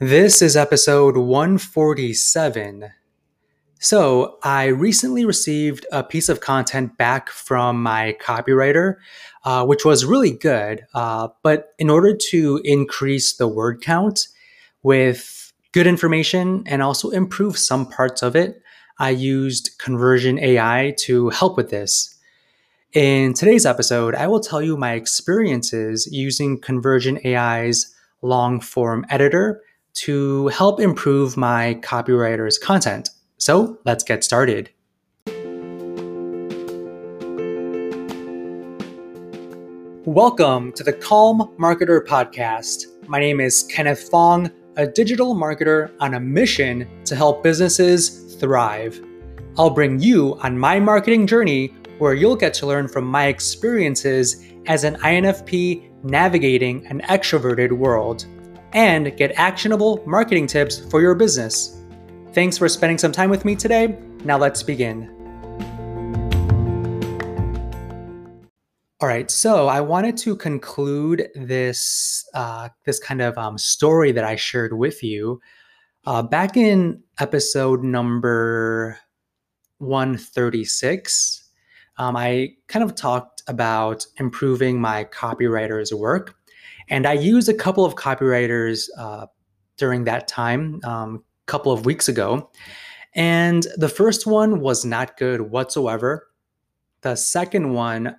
This is episode 147. So, I recently received a piece of content back from my copywriter, uh, which was really good. Uh, but in order to increase the word count with good information and also improve some parts of it, I used Conversion AI to help with this. In today's episode, I will tell you my experiences using Conversion AI's long form editor to help improve my copywriter's content. So let's get started. Welcome to the Calm Marketer Podcast. My name is Kenneth Fong, a digital marketer on a mission to help businesses thrive. I'll bring you on my marketing journey where you'll get to learn from my experiences as an INFP navigating an extroverted world and get actionable marketing tips for your business. Thanks for spending some time with me today. Now let's begin. All right, so I wanted to conclude this uh, this kind of um, story that I shared with you uh, back in episode number 136. Um, I kind of talked about improving my copywriter's work and I used a couple of copywriters uh, during that time, a um, couple of weeks ago. And the first one was not good whatsoever. The second one,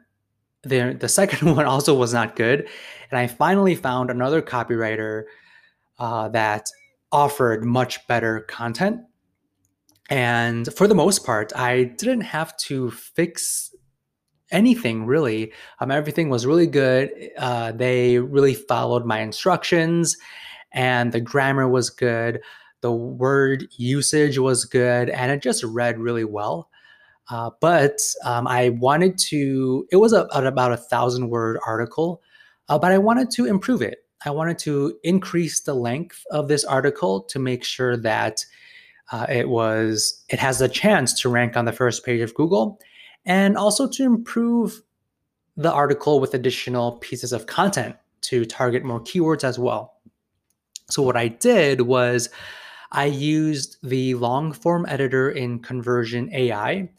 the, the second one also was not good. And I finally found another copywriter uh, that offered much better content. And for the most part, I didn't have to fix anything really. Um, everything was really good. Uh, they really followed my instructions, and the grammar was good. The word usage was good, and it just read really well. Uh, but um, I wanted to, it was a, about a thousand word article, uh, but I wanted to improve it. I wanted to increase the length of this article to make sure that uh, it was, it has a chance to rank on the first page of Google and also to improve the article with additional pieces of content to target more keywords as well. So, what I did was I used the long form editor in Conversion AI.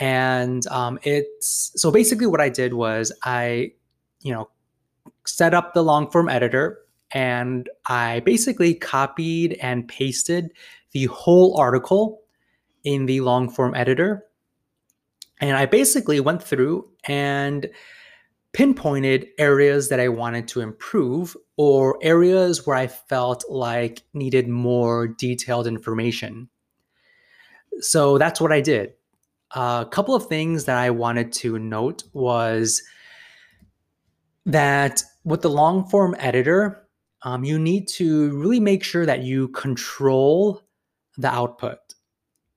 And um, it's so basically what I did was I, you know, set up the long form editor and I basically copied and pasted the whole article in the long form editor and I basically went through and pinpointed areas that I wanted to improve or areas where I felt like needed more detailed information. So that's what I did. A couple of things that I wanted to note was that with the long form editor, um, you need to really make sure that you control the output,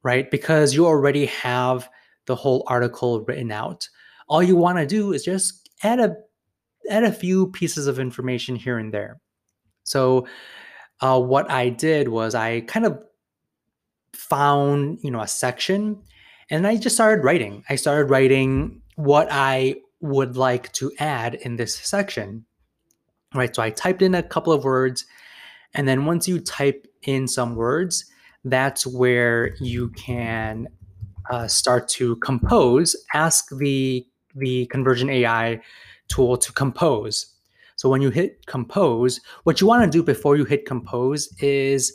right? Because you already have the whole article written out. All you want to do is just add a add a few pieces of information here and there. So uh, what I did was I kind of found you know a section and I just started writing. I started writing what I would like to add in this section. Right. So I typed in a couple of words. And then once you type in some words, that's where you can uh, start to compose, ask the the conversion AI tool to compose. So when you hit compose, what you want to do before you hit compose is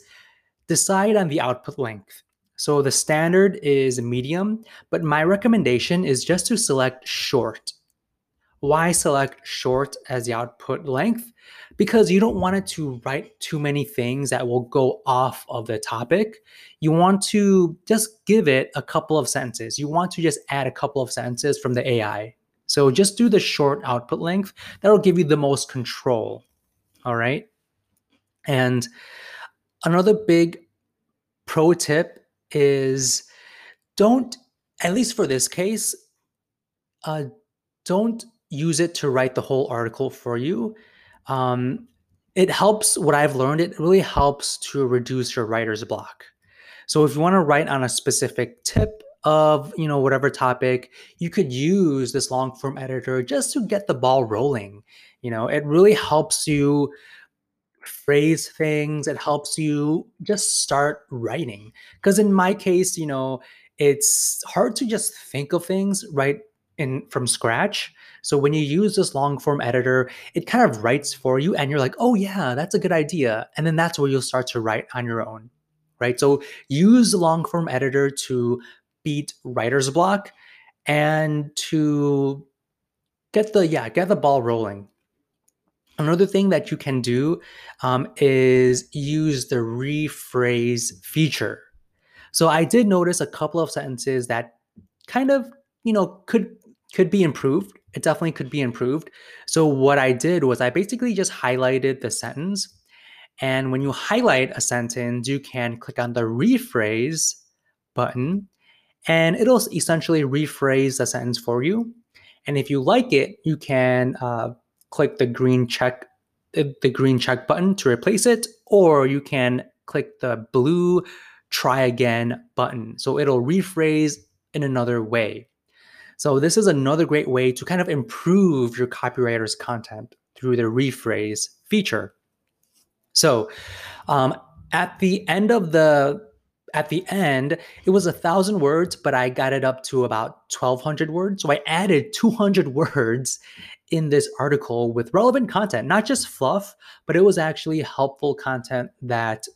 decide on the output length. So the standard is medium, but my recommendation is just to select short. Why select short as the output length? Because you don't want it to write too many things that will go off of the topic. You want to just give it a couple of sentences. You want to just add a couple of sentences from the AI. So just do the short output length. That'll give you the most control. All right. And another big pro tip is don't, at least for this case, uh, don't use it to write the whole article for you. Um, it helps, what I've learned, it really helps to reduce your writer's block. So if you want to write on a specific tip of, you know, whatever topic, you could use this long form editor just to get the ball rolling. You know, it really helps you phrase things. It helps you just start writing. Because in my case, you know, it's hard to just think of things right in from scratch. So when you use this long form editor, it kind of writes for you and you're like, "Oh yeah, that's a good idea." And then that's where you'll start to write on your own. Right? So use the long form editor to beat writer's block and to get the yeah, get the ball rolling. Another thing that you can do um, is use the rephrase feature. So I did notice a couple of sentences that kind of, you know, could could be improved. It definitely could be improved. So what I did was I basically just highlighted the sentence. And when you highlight a sentence, you can click on the rephrase button and it'll essentially rephrase the sentence for you. And if you like it, you can uh, click the green check the green check button to replace it, or you can click the blue try again button. So it'll rephrase in another way. So this is another great way to kind of improve your copywriter's content through the rephrase feature. So um, at the end of the at the end, it was a thousand words, but I got it up to about 1200 words. So I added 200 words in this article with relevant content, not just fluff, but it was actually helpful content that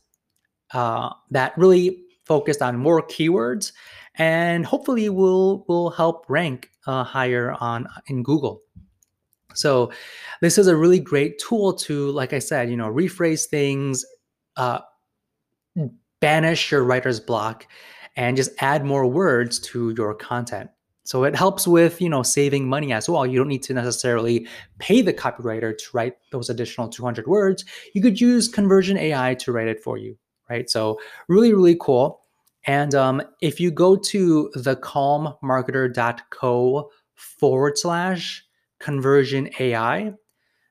uh, that really focused on more keywords and hopefully will will help rank uh, higher on in Google. So this is a really great tool to, like I said, you know, rephrase things, uh, banish your writer's block, and just add more words to your content. So it helps with, you know, saving money as well. You don't need to necessarily pay the copywriter to write those additional 200 words. You could use Conversion AI to write it for you, right? So really, really cool. And um, if you go to thecalmmarketer.co forward slash conversion AI,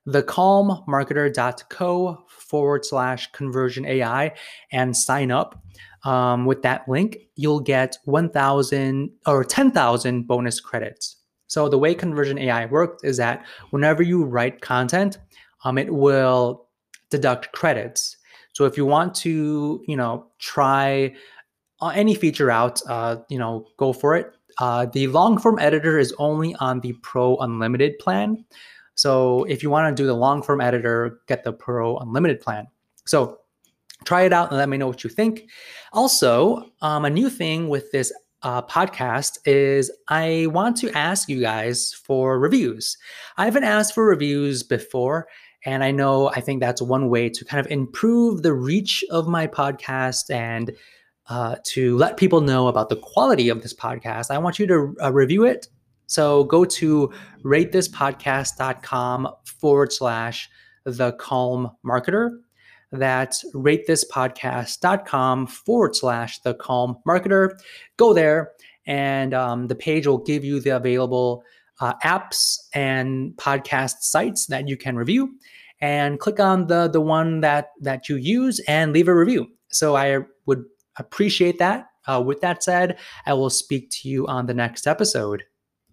thecalmmarketer.co forward slash conversion AI, and sign up um, with that link, you'll get 1,000 or 10,000 bonus credits. So the way conversion AI works is that whenever you write content, um, it will deduct credits. So if you want to, you know, try uh, any feature out, uh, you know, go for it. Uh, the long form editor is only on the Pro Unlimited plan. So if you want to do the long form editor, get the Pro Unlimited plan. So try it out and let me know what you think. Also, um, a new thing with this uh, podcast is I want to ask you guys for reviews. I haven't asked for reviews before. And I know I think that's one way to kind of improve the reach of my podcast and uh, to let people know about the quality of this podcast, I want you to uh, review it. So go to ratethispodcast.com forward slash the calm marketer. That's ratethispodcast.com forward slash the calm marketer. Go there, and um, the page will give you the available uh, apps and podcast sites that you can review. And click on the the one that that you use and leave a review. So I would appreciate that. Uh, with that said, I will speak to you on the next episode.